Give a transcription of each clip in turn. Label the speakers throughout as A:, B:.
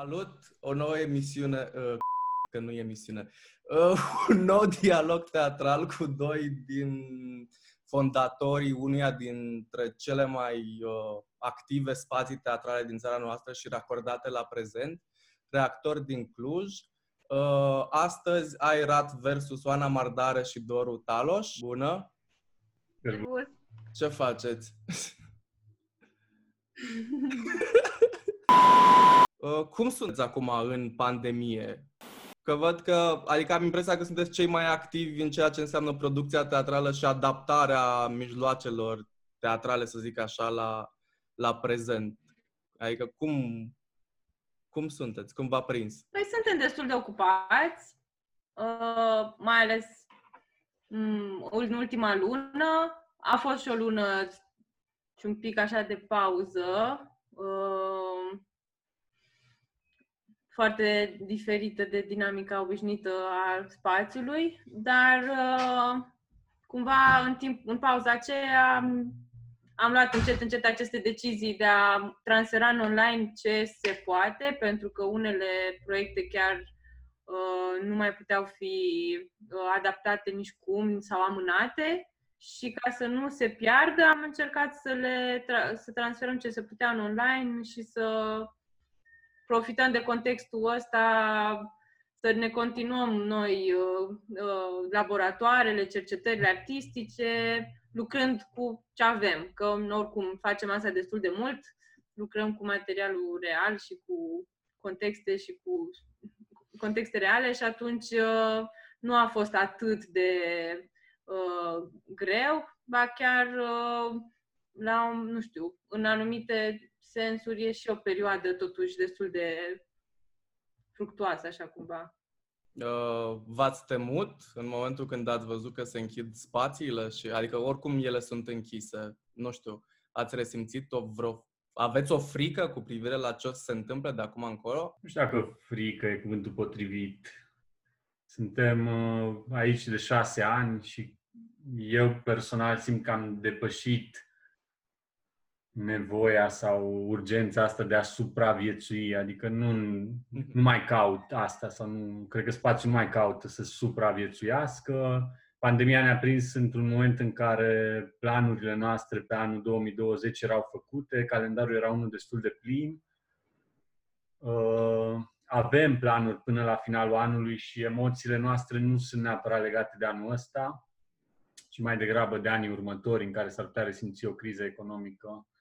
A: Salut! O nouă emisiune, uh, că nu e emisiune, uh, un nou dialog teatral cu doi din fondatorii unuia dintre cele mai uh, active spații teatrale din țara noastră și racordate la prezent, reactor din Cluj. Uh, astăzi ai Rat versus Oana Mardare și Doru Taloș. Bună! Ce faceți? Uh, cum sunteți acum în pandemie? Că văd că, adică am impresia că sunteți cei mai activi în ceea ce înseamnă producția teatrală și adaptarea mijloacelor teatrale, să zic așa, la, la prezent. Adică cum, cum sunteți? Cum v-a prins?
B: Păi suntem destul de ocupați, uh, mai ales um, în ultima lună. A fost și o lună și un pic așa de pauză. Uh, foarte diferită de dinamica obișnuită a spațiului, dar uh, cumva în, timp, în pauza aceea am, am luat încet, încet aceste decizii de a transfera în online ce se poate, pentru că unele proiecte chiar uh, nu mai puteau fi uh, adaptate nici cum sau amânate. Și ca să nu se piardă am încercat să le tra- să transferăm ce se putea în online și să profităm de contextul ăsta să ne continuăm noi uh, uh, laboratoarele, cercetările artistice, lucrând cu ce avem, că oricum facem asta destul de mult, lucrăm cu materialul real și cu contexte și cu contexte reale și atunci uh, nu a fost atât de uh, greu, ba chiar uh, la, nu știu, în anumite sensuri e și o perioadă totuși destul de fructuoasă, așa cumva.
A: Uh, v-ați temut în momentul când ați văzut că se închid spațiile? și Adică oricum ele sunt închise. Nu știu, ați resimțit o vreo... Aveți o frică cu privire la ce se întâmplă de acum încolo?
C: Nu știu dacă frică e cuvântul potrivit. Suntem uh, aici de șase ani și eu personal simt că am depășit nevoia sau urgența asta de a supraviețui, adică nu, nu mai caut asta sau nu, cred că spațiul nu mai caută să supraviețuiască. Pandemia ne-a prins într-un moment în care planurile noastre pe anul 2020 erau făcute, calendarul era unul destul de plin. Uh, avem planuri până la finalul anului și emoțiile noastre nu sunt neapărat legate de anul ăsta, ci mai degrabă de anii următori în care s-ar putea resimți o criză economică Uh,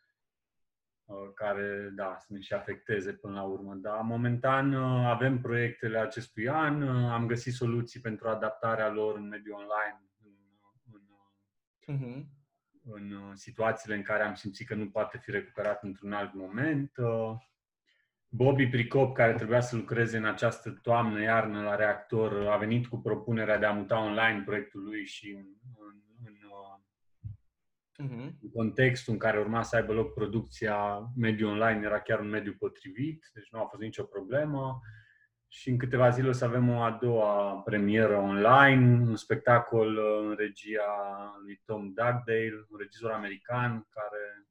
C: care, da, să ne și afecteze până la urmă. Dar, momentan, uh, avem proiectele acestui an, uh, am găsit soluții pentru adaptarea lor în mediul online, în, în, uh-huh. în situațiile în care am simțit că nu poate fi recuperat într-un alt moment. Bobby Pricop, care trebuia să lucreze în această toamnă-iarnă la reactor, a venit cu propunerea de a muta online proiectul lui și în, în, în Uh-huh. Contextul în care urma să aibă loc producția, mediul online era chiar un mediu potrivit, deci nu a fost nicio problemă. Și în câteva zile o să avem o a doua premieră online, un spectacol uh, în regia lui Tom Dugdale, un regizor american care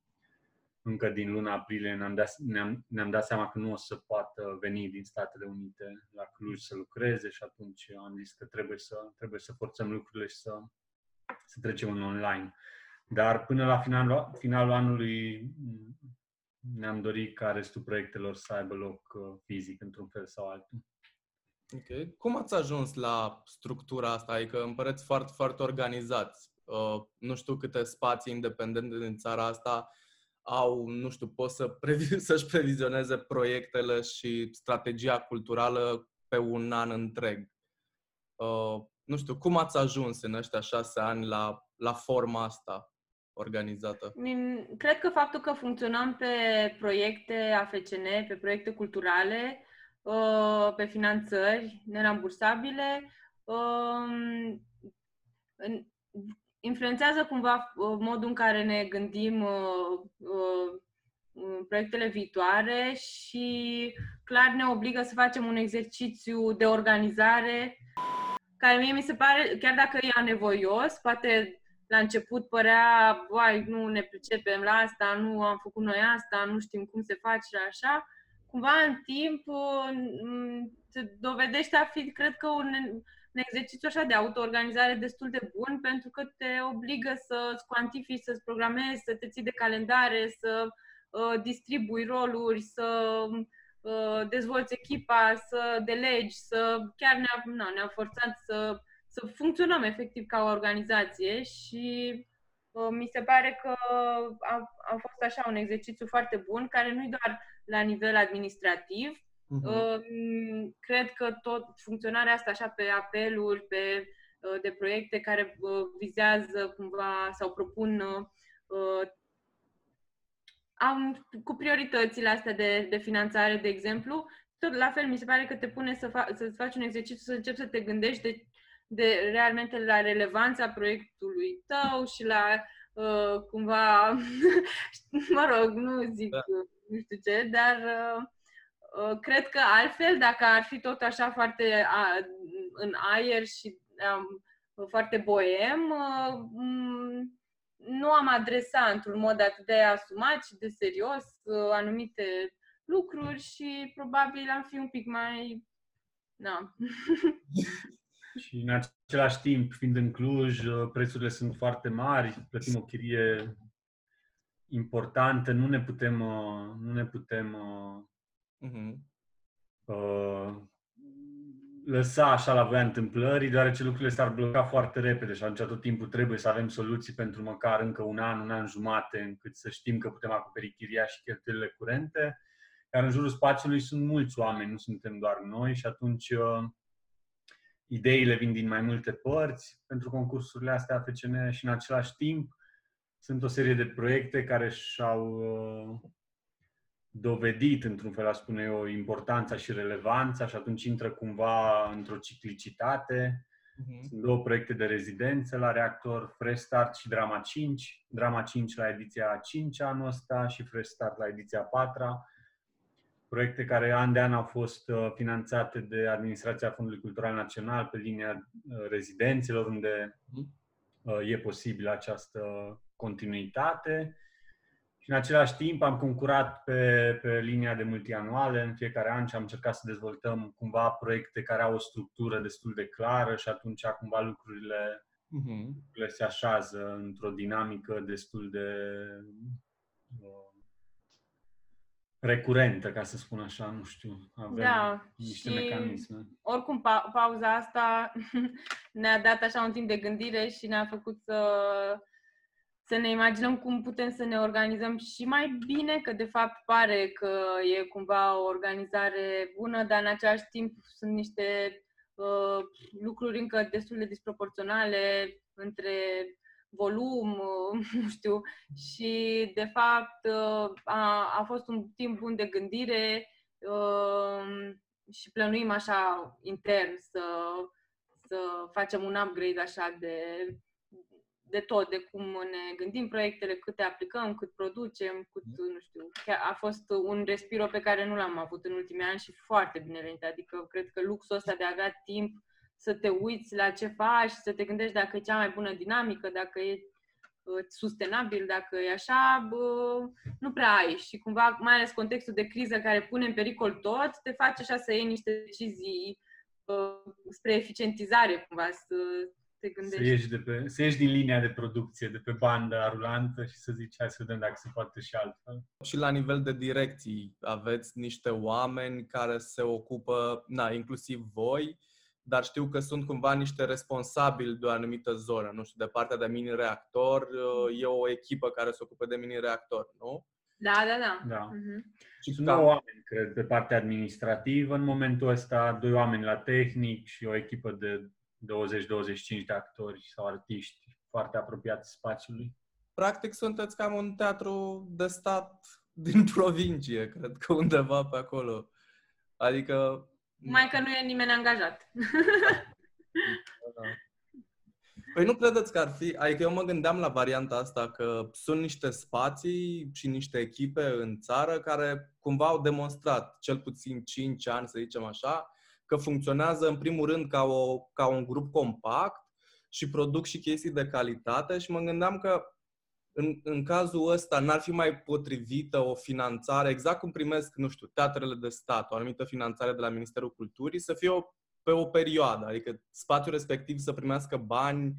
C: încă din luna aprilie ne-am dat, ne-am, ne-am dat seama că nu o să poată veni din Statele Unite la Cluj să lucreze și atunci am zis că trebuie să, trebuie să forțăm lucrurile și să, să trecem în online. Dar până la finalul, finalul anului mm, ne-am dorit ca restul proiectelor să aibă loc uh, fizic, într-un fel sau altul.
A: Ok. Cum ați ajuns la structura asta? Adică îmi păreți foarte, foarte organizați. Uh, nu știu câte spații independente din țara asta au, nu știu, pot să previ- să-și previzioneze proiectele și strategia culturală pe un an întreg. Uh, nu știu, cum ați ajuns în ăștia șase ani la, la forma asta? Organizată?
B: Cred că faptul că funcționăm pe proiecte AFCN, pe proiecte culturale, uh, pe finanțări nerambursabile, um, influențează cumva uh, modul în care ne gândim uh, proiectele viitoare și clar ne obligă să facem un exercițiu de organizare care mie mi se pare, chiar dacă e anevoios, poate la început părea, vai, nu ne pricepem la asta, nu am făcut noi asta, nu știm cum se face și așa, cumva în timp se dovedește a fi, cred că, un, un exercițiu așa de autoorganizare destul de bun pentru că te obligă să-ți cuantifici, să-ți programezi, să te ții de calendare, să uh, distribui roluri, să uh, dezvolți echipa, să delegi, să chiar ne-a, na, ne-a forțat să, să funcționăm efectiv ca o organizație și uh, mi se pare că a, a fost așa un exercițiu foarte bun care nu-i doar la nivel administrativ, Uh-huh. Cred că tot funcționarea asta așa pe apeluri, pe uh, de proiecte care uh, vizează cumva sau propun uh, am, cu prioritățile astea de, de finanțare, de exemplu, tot la fel mi se pare că te pune să, fa- să faci un exercițiu, să începi să te gândești de, de realmente la relevanța proiectului tău și la uh, cumva, mă rog, nu zic da. nu știu ce, dar uh, Uh, cred că altfel, dacă ar fi tot așa foarte în aer și um, foarte boem, uh, nu am adresat într-un mod atât de asumat și de serios uh, anumite lucruri și probabil am fi un pic mai... Na.
C: și în același timp, fiind în Cluj, prețurile sunt foarte mari, plătim o chirie importantă, nu ne putem, nu ne putem uh-huh. uh, lăsa așa la voia întâmplării, deoarece lucrurile s-ar bloca foarte repede și atunci tot timpul trebuie să avem soluții pentru măcar încă un an, un an jumate, încât să știm că putem acoperi chiria și cheltuielile curente. Iar în jurul spațiului sunt mulți oameni, nu suntem doar noi și atunci uh, ideile vin din mai multe părți pentru concursurile astea FCN și în același timp sunt o serie de proiecte care și-au uh, dovedit, într-un fel, aș spune eu, importanța și relevanța și atunci intră cumva într-o ciclicitate. Uh-huh. Sunt două proiecte de rezidență la reactor, Fresh Start și Drama 5. Drama 5 la ediția 5 anul ăsta și Fresh Start la ediția 4 Proiecte care an de an au fost uh, finanțate de Administrația Fondului Cultural Național pe linia uh, rezidențelor, unde uh-huh. e posibilă această continuitate. Și în același timp am concurat pe, pe linia de multianuale în fiecare an și am încercat să dezvoltăm cumva proiecte care au o structură destul de clară și atunci cumva lucrurile, uh-huh. lucrurile se așează într-o dinamică destul de uh, recurentă, ca să spun așa, nu știu, avem da, niște și mecanisme.
B: Oricum, pa- pauza asta ne-a dat așa un timp de gândire și ne-a făcut să să ne imaginăm cum putem să ne organizăm și mai bine, că de fapt pare că e cumva o organizare bună, dar în același timp sunt niște uh, lucruri încă destul de disproporționale între volum, uh, nu știu, și de fapt uh, a, a fost un timp bun de gândire uh, și plănuim așa intern să, să facem un upgrade așa de de tot, de cum ne gândim proiectele, câte aplicăm, cât producem, cât, mm. nu știu, chiar a fost un respiro pe care nu l-am avut în ultimii ani și foarte bine venit. Adică cred că luxul ăsta de a avea timp să te uiți la ce faci, să te gândești dacă e cea mai bună dinamică, dacă e uh, sustenabil, dacă e așa, bă, nu prea ai. Și cumva, mai ales contextul de criză care pune în pericol tot, te face așa să iei niște decizii bă, spre eficientizare, cumva, să te gândești.
C: Să ieși, de pe, să ieși din linia de producție, de pe bandă rulantă și să zici hai să vedem dacă se poate și altfel.
A: Și la nivel de direcții aveți niște oameni care se ocupă, na, inclusiv voi, dar știu că sunt cumva niște responsabili de o anumită zonă. Nu știu, de partea de mini-reactor, e o echipă care se ocupă de mini-reactor, nu?
B: Da, da, da.
C: da. Uh-huh. Și sunt două oameni, cred, pe partea administrativă în momentul ăsta, doi oameni la tehnic și o echipă de 20-25 de actori sau artiști foarte apropiați spațiului?
A: Practic sunteți cam un teatru de stat din provincie, cred că undeva pe acolo. Adică...
B: Mai că nu e nimeni angajat.
A: Păi nu credeți că ar fi, adică eu mă gândeam la varianta asta că sunt niște spații și niște echipe în țară care cumva au demonstrat, cel puțin 5 ani, să zicem așa, că funcționează în primul rând ca, o, ca un grup compact și produc și chestii de calitate și mă gândeam că în, în cazul ăsta n-ar fi mai potrivită o finanțare, exact cum primesc, nu știu, teatrele de stat, o anumită finanțare de la Ministerul Culturii, să fie o, pe o perioadă, adică spațiul respectiv să primească bani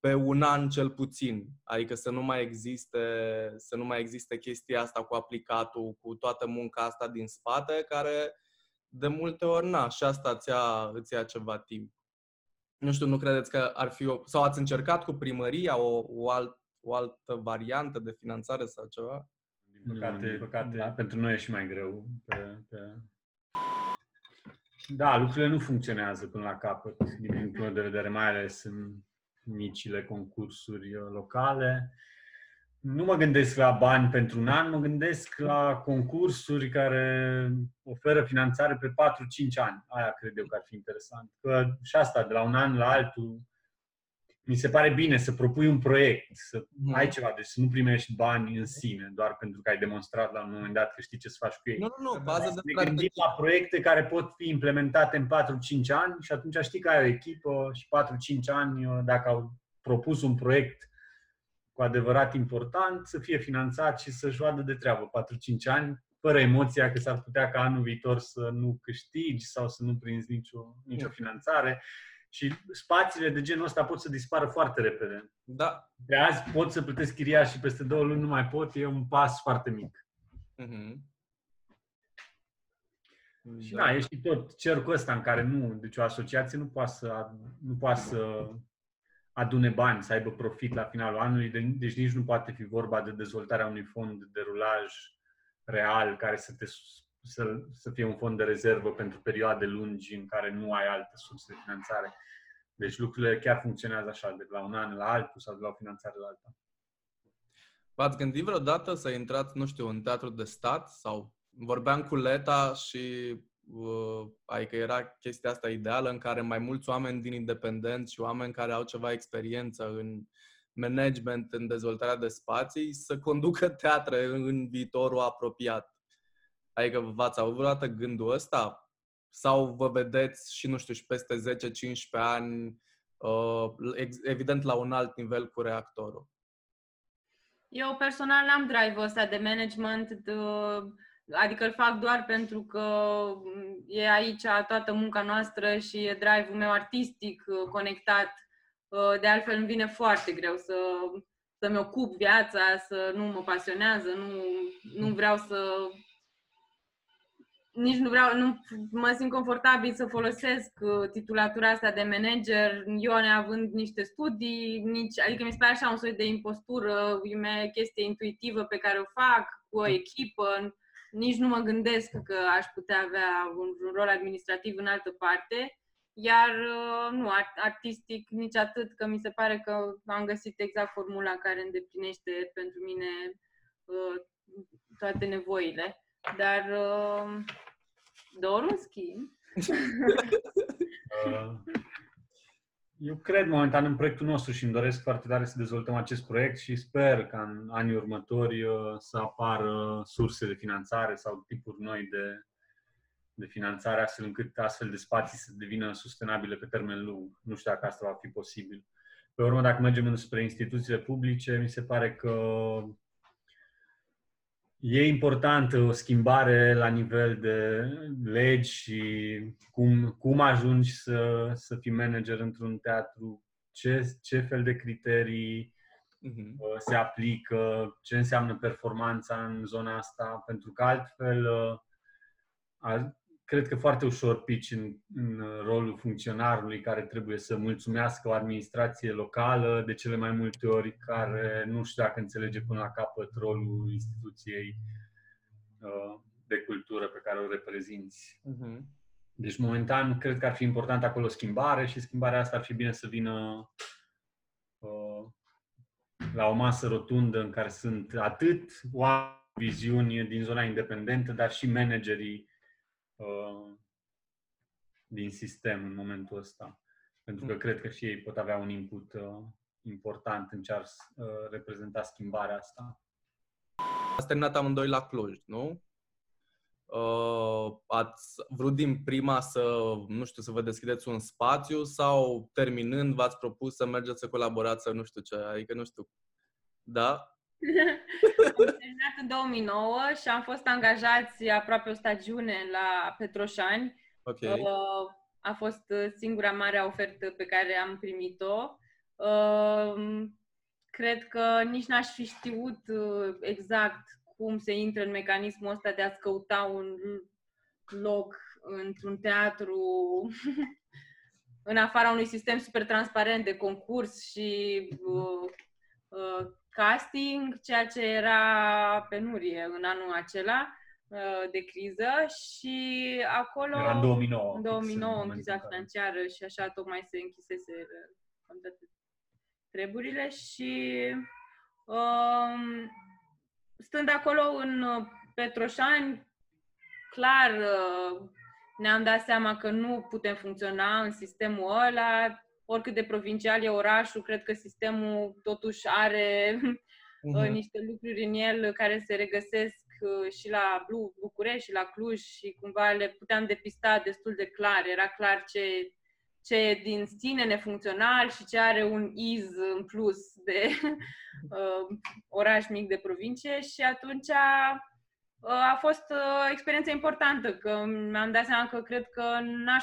A: pe un an cel puțin. Adică să nu mai existe, să nu mai existe chestia asta cu aplicatul, cu toată munca asta din spate, care de multe ori, na, și asta îți ia, îți ia ceva timp. Nu știu, nu credeți că ar fi o... Sau ați încercat cu primăria o, o, alt, o altă variantă de finanțare sau ceva?
C: Din păcate, din păcate da. pentru noi e și mai greu. Pe, pe... Da, lucrurile nu funcționează până la capăt, din punctul meu de vedere, mai ales în micile concursuri uh, locale. Nu mă gândesc la bani pentru un an, mă gândesc la concursuri care oferă finanțare pe 4-5 ani. Aia cred eu că ar fi interesant. Că și asta, de la un an la altul, mi se pare bine să propui un proiect, să mm. ai ceva, deci să nu primești bani în sine, doar pentru că ai demonstrat la un moment dat că știi ce să faci cu ei.
A: Nu, nu, nu, bază de
C: ne gândim la proiecte care pot fi implementate în 4-5 ani și atunci știi că ai o echipă și 4-5 ani, dacă au propus un proiect cu adevărat important, să fie finanțat și să-și vadă de treabă 4-5 ani, fără emoția că s-ar putea ca anul viitor să nu câștigi sau să nu prinzi nicio, nicio finanțare și spațiile de genul ăsta pot să dispară foarte repede.
A: Da.
C: De azi pot să plătesc chiria și peste două luni nu mai pot, e un pas foarte mic. Mm-hmm. Și da, da e și tot cercul ăsta în care nu, deci o asociație nu poate să, nu poate să adune bani, să aibă profit la finalul anului, deci nici nu poate fi vorba de dezvoltarea unui fond de rulaj real care să te să, să fie un fond de rezervă pentru perioade lungi în care nu ai alte surse de finanțare. Deci lucrurile chiar funcționează așa, de la un an la altul sau de la o finanțare la alta.
A: V-ați gândit vreodată să intrați, nu știu, în teatru de stat? Sau vorbeam cu Leta și uh, adică era chestia asta ideală în care mai mulți oameni din independenți și oameni care au ceva experiență în management, în dezvoltarea de spații, să conducă teatre în viitorul apropiat. Adică v-ați avut vreodată gândul ăsta? Sau vă vedeți și, nu știu, și peste 10-15 ani, uh, evident, la un alt nivel cu reactorul?
B: Eu personal am drive-ul ăsta de management, de, adică îl fac doar pentru că e aici toată munca noastră și e drive-ul meu artistic uh, conectat. Uh, de altfel îmi vine foarte greu să, să-mi ocup viața, să nu mă pasionează, nu, nu vreau să nici nu vreau, nu mă simt confortabil să folosesc uh, titulatura asta de manager, eu neavând niște studii, nici, adică mi se pare așa un soi de impostură, e chestie intuitivă pe care o fac cu o echipă, nici nu mă gândesc că aș putea avea un, un rol administrativ în altă parte, iar uh, nu, artistic nici atât, că mi se pare că am găsit exact formula care îndeplinește pentru mine uh, toate nevoile. Dar uh, Doru, în schimb...
C: Uh, eu cred momentan în proiectul nostru și îmi doresc foarte tare să dezvoltăm acest proiect și sper ca în anii următori uh, să apară surse de finanțare sau tipuri noi de, de finanțare, astfel încât astfel de spații să devină sustenabile pe termen lung. Nu știu dacă asta va fi posibil. Pe urmă, dacă mergem spre instituțiile publice, mi se pare că E importantă o schimbare la nivel de legi și cum, cum ajungi să, să fii manager într-un teatru, ce, ce fel de criterii uh-huh. se aplică, ce înseamnă performanța în zona asta, pentru că altfel uh, cred că foarte ușor pici în, în rolul funcționarului care trebuie să mulțumească o administrație locală, de cele mai multe ori care nu știu dacă înțelege până la capăt rolul instituției uh, de cultură pe care o reprezinți. Uh-huh. Deci, momentan, cred că ar fi important acolo schimbare și schimbarea asta ar fi bine să vină uh, la o masă rotundă în care sunt atât oameni viziuni din zona independentă, dar și managerii Uh, din sistem în momentul ăsta. Pentru că mm. cred că și ei pot avea un input uh, important în ce ar uh, reprezenta schimbarea asta.
A: Ați terminat amândoi la Cluj, nu? Uh, ați vrut din prima să, nu știu, să vă deschideți un spațiu sau terminând v-ați propus să mergeți să colaborați să nu știu ce, adică nu știu. Da?
B: Am terminat în 2009 și am fost angajați aproape o stagiune la Petroșani.
A: Ok.
B: Uh, a fost uh, singura mare ofertă pe care am primit-o. Uh, cred că nici n-aș fi știut uh, exact cum se intră în mecanismul ăsta de a-ți căuta un loc într-un teatru în afara unui sistem super transparent de concurs și uh, uh, casting, ceea ce era penurie în anul acela uh, de criză și acolo...
C: Era în 2009.
B: În
C: fix
B: 2009, în
C: momentul
B: criza
C: în care-
B: financiară și așa tocmai se închisese uh, cam toate treburile și um, stând acolo în uh, Petroșani, clar uh, ne-am dat seama că nu putem funcționa în sistemul ăla, oricât de provincial e orașul, cred că sistemul totuși are uh,
A: Mhm.
B: niște lucruri în el care se regăsesc uh, și la Blu- București și la Cluj și cumva le puteam depista destul de clar. Era clar ce, ce e din sine nefuncțional și ce are un iz în plus de uh, oraș mic de provincie și atunci a, a fost uh, o experiență importantă, că mi-am dat seama că cred că, n-aș,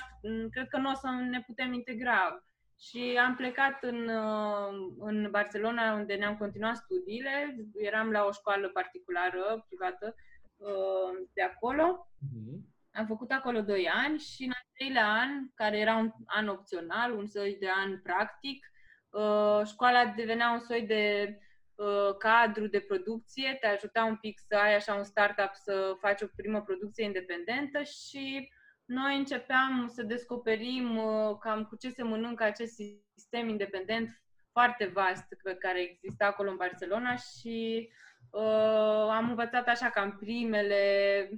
B: cred că nu o să ne putem integra. Și am plecat în, uh, în Barcelona, unde ne-am continuat studiile. Eram la o școală particulară, privată, uh, de acolo.
A: Mhm.
B: Am făcut acolo 2 ani și în al treilea an, care era un an opțional, un soi de an practic, uh, școala devenea un soi de uh, cadru de producție, te ajuta un pic să ai așa un startup, să faci o primă producție independentă și noi începeam să descoperim uh, cam cu ce se mănâncă acest sistem independent foarte vast pe care exista acolo în Barcelona și uh, am învățat așa cam primele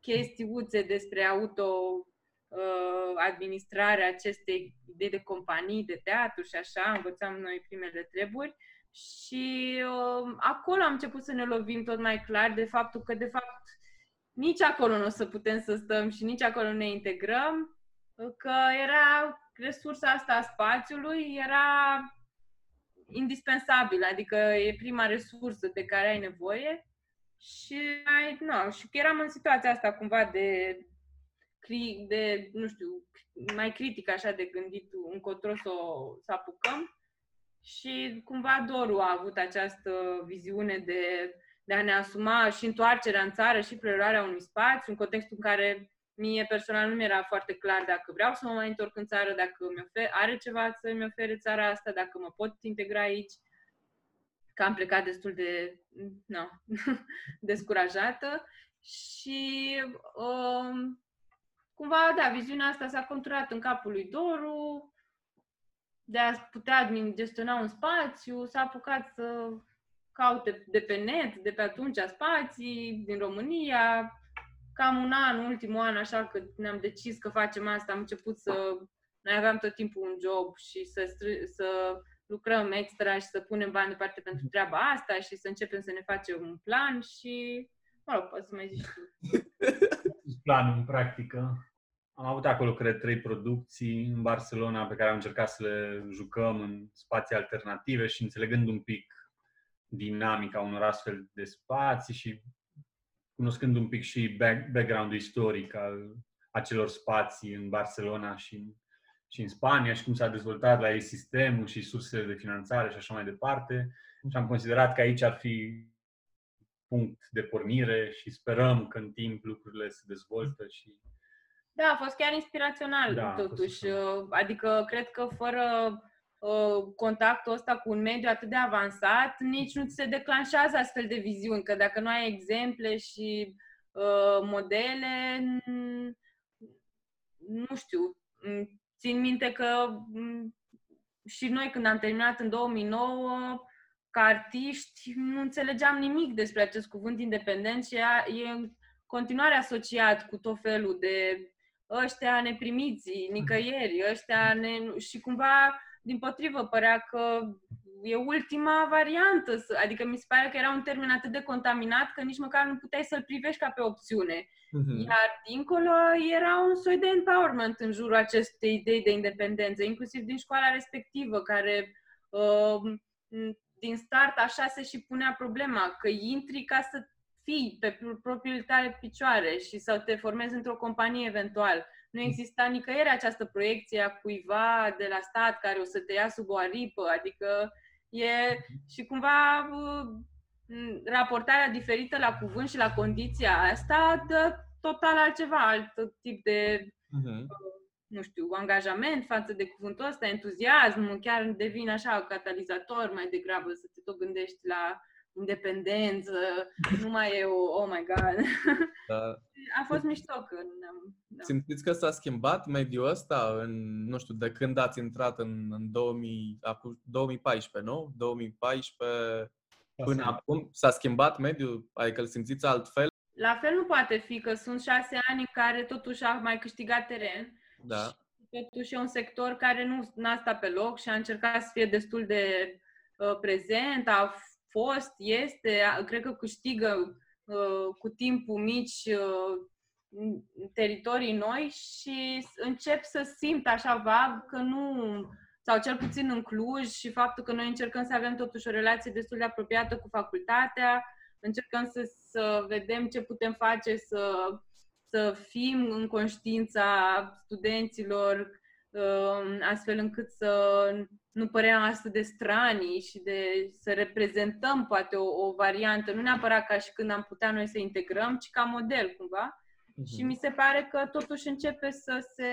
B: chestiuțe despre auto uh, administrarea acestei idei de companii, de teatru și așa, învățam noi primele treburi și uh, acolo am început să ne lovim tot mai clar de faptul că, de fapt, nici acolo nu o să putem să stăm și nici acolo nu ne integrăm, că era resursa asta a spațiului, era indispensabilă, adică e prima resursă de care ai nevoie și mai, nu, și că eram în situația asta cumva de, cri- de nu știu, mai critic așa de gândit încotro să, o, să apucăm. Și cumva Doru a avut această viziune de, de a ne asuma și întoarcerea în țară și preluarea unui spațiu, în contextul în care mie personal nu mi era foarte clar dacă vreau să mă mai întorc în țară, dacă mi ofer, are ceva să-mi ofere țara asta, dacă mă pot integra aici. Că am plecat destul de no, descurajată și um, cumva, da, viziunea asta s-a conturat în capul lui Doru, de a putea admin- gestiona un spațiu, s-a apucat să caute de pe net, de pe atunci, spații din România. Cam un an, ultimul an, așa că ne-am decis că facem asta, am început să... Noi aveam tot timpul un job și să, stră- să lucrăm extra și să punem bani deoparte pentru treaba asta și să începem să ne facem un plan și, mă rog, poți să mai zici tu.
C: planul în practică. Am avut acolo, cred, trei producții în Barcelona pe care am încercat să le jucăm în spații alternative și înțelegând un pic dinamica unor astfel de spații și cunoscând un pic și back- background-ul istoric al acelor spații în Barcelona și în, și în Spania și cum s-a dezvoltat la ei sistemul și sursele de finanțare și așa mai departe. Și am considerat că aici ar fi punct de pornire și sperăm că în timp lucrurile se dezvoltă și
B: Da, a fost chiar inspirațional,
C: Da, a fost
B: totuși.
C: așa.
B: Uh, Adică, cred că fără uh, contactul ăsta cu un mediu atât de avansat, nici nu ți se declanșează astfel de viziuni, că dacă nu ai exemple și uh, modele, n- nu știu, m, țin minte că m, și noi când am terminat în 2009, ca artiști, nu înțelegeam nimic despre acest cuvânt independent și ea- e în continuare asociat cu tot felul de ăștia neprimiți, nicăieri, ăștia ne... și cumva, din potrivă, părea că e ultima variantă, să- adică mi se pare că era un termen atât de contaminat că nici măcar nu puteai să-l privești ca pe opțiune.
A: Mhm.
B: Iar dincolo era un soi de empowerment în jurul acestei idei de independență, inclusiv din școala respectivă, care uh, m- din start așa se și punea problema, că intri ca să fii pe propriile tale picioare și să te formezi într-o companie eventual. Nu exista nicăieri această proiecție a cuiva de la stat care o să te ia sub o aripă, adică e și cumva raportarea diferită la cuvânt și la condiția asta dă total altceva, alt tip de uh-huh nu știu, angajament față de cuvântul ăsta, entuziasm, chiar devine așa catalizator mai degrabă să te tot gândești la independență, nu mai e o, oh my god. Da. A fost mișto că ne-am...
A: Da. Simțiți că s-a schimbat mediul ăsta în, nu știu, de când ați intrat în, în 2000, acum, 2014, nu? 2014 până acum s-a schimbat mediul? Adică îl simțiți altfel?
B: La fel nu poate fi, că sunt șase ani în care totuși a mai câștigat teren
A: da.
B: Totuși e un sector care nu a stat pe loc și a încercat să fie destul de uh, prezent, a fost, este, a, cred că câștigă uh, cu timpul mici uh, teritorii noi și încep să simt așa vag că nu, sau cel puțin în Cluj și faptul că noi încercăm să avem totuși o relație destul de apropiată cu facultatea, încercăm să, să vedem ce putem face să să fim în conștiința studenților, um, astfel încât să nu păream astfel de stranii și de să reprezentăm poate o, o variantă, nu neapărat ca și când am putea noi să integrăm, ci ca model cumva. Uh-huh. Și mi se pare că totuși începe să se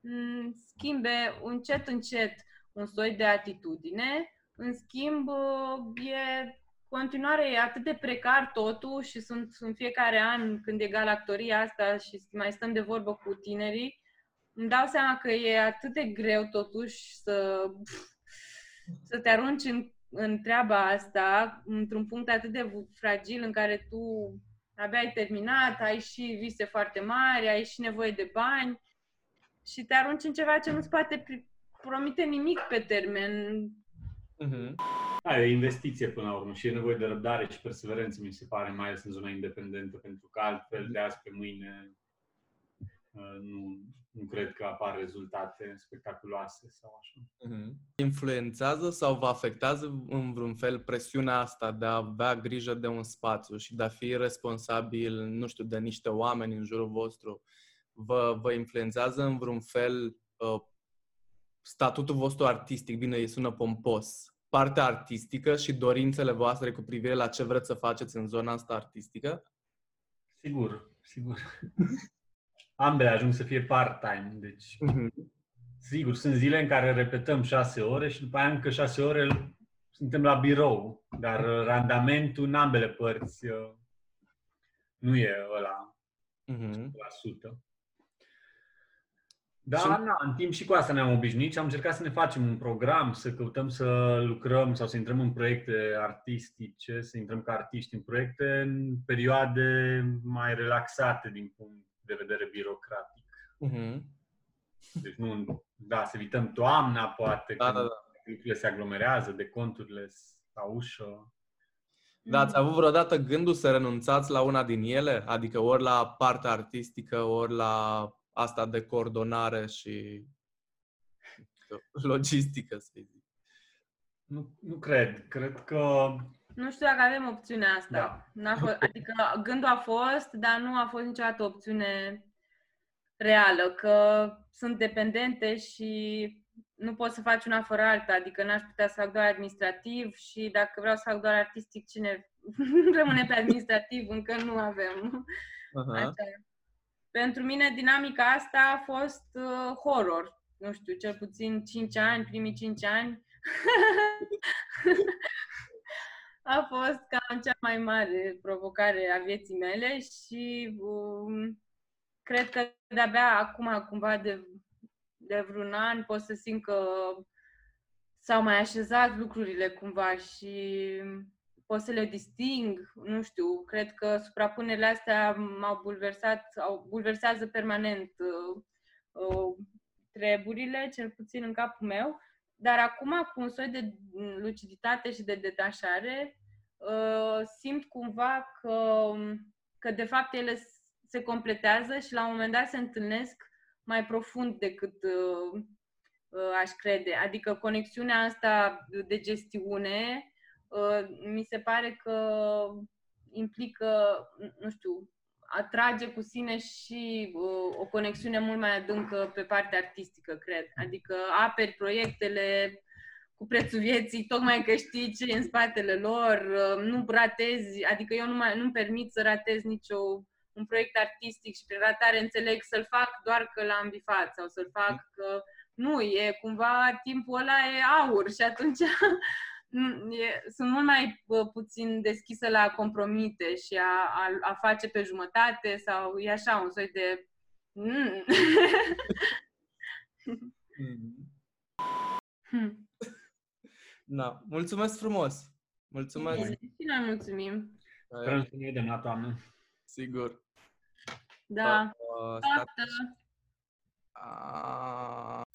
B: mm, schimbe încet încet un soi de atitudine. În schimb, e continuare e atât de precar totul și sunt în fiecare an când e galactoria asta și mai stăm de vorbă cu tinerii, îmi dau seama că e atât de greu totuși să, să te arunci în, în treaba asta într-un punct atât de fragil în care tu abia ai terminat, ai și vise foarte mari, ai și nevoie de bani și te arunci în ceva ce nu-ți poate promite nimic pe termen.
C: Uh-huh. Da, e o investiție până la urmă și e nevoie de răbdare și perseverență, mi se pare, mai ales în zona independentă, pentru că altfel de azi pe mâine uh, nu, nu cred că apar rezultate spectaculoase sau așa.
A: Mm-hmm. Influențează sau vă afectează în vreun fel presiunea asta de a avea grijă de un spațiu și de a fi responsabil, nu știu, de niște oameni în jurul vostru? Vă, vă influențează în vreun fel uh, statutul vostru artistic? Bine, sună pompos, partea artistică și dorințele voastre cu privire la ce vreți să faceți în zona asta artistică?
C: Sigur, sigur. Ambele ajung să fie part-time, deci mm-hmm. sigur, sunt zile în care repetăm șase ore și după aia încă șase ore suntem la birou, dar randamentul în ambele părți uh, nu e ăla mm-hmm. 100%. Da, și... na, în timp și cu asta ne-am obișnuit și am încercat să ne facem un program, să căutăm să lucrăm sau să intrăm în proiecte artistice, să intrăm ca artiști în proiecte în perioade mai relaxate din punct de vedere birocratic. Uh-huh. Deci nu, da, să evităm toamna, poate, da, când da, da. lucrurile se aglomerează, de conturile stau ușă.
A: Da, ați avut vreodată gândul să renunțați la una din ele? Adică ori la partea artistică, ori la asta de coordonare și logistică, să zic.
C: Nu, nu cred. Cred că...
B: Nu știu dacă avem opțiunea asta. Da. N-a fost, adică gândul a fost, dar nu a fost niciodată opțiune reală, că sunt dependente și nu pot să faci una fără alta, adică n-aș putea să fac doar administrativ și dacă vreau să fac doar artistic, cine rămâne pe administrativ? Încă nu avem. Uh-huh. Așa. Pentru mine dinamica asta a fost uh, horror. Nu știu, cel puțin 5 ani, primii 5 ani. a fost cam cea mai mare provocare a vieții mele și um, cred că de-abia acum, cumva de, de vreun an, pot să simt că s-au mai așezat lucrurile cumva și pot să le disting, nu știu, cred că suprapunerile astea m-au bulversat, au, bulversează permanent uh, uh, treburile, cel puțin în capul meu, dar acum, cu un soi de luciditate și de detașare, uh, simt cumva că, că, de fapt, ele se completează și la un moment dat se întâlnesc mai profund decât uh, uh, aș crede. Adică conexiunea asta de gestiune uh, mi se pare că implică, nu știu, atrage cu sine și uh, o conexiune mult mai adâncă pe partea artistică, cred. Adică aperi proiectele cu prețul vieții, tocmai că știi ce e în spatele lor, uh, nu ratezi, adică eu nu mai, nu-mi permit să ratez nicio un proiect artistic și prin ratare înțeleg să-l fac doar că l-am bifat sau să-l fac că nu, e cumva timpul ăla e aur și atunci e, sunt mult mai puțin deschisă la compromite și a, a, a face pe jumătate sau e așa un soi de... Mm.
A: mm. Na, mulțumesc frumos! Mulțumesc!
B: Și noi mulțumim!
C: Sperăm să ne vedem la toamnă.
A: Sigur.
B: Da. Uh, Toată. Uh,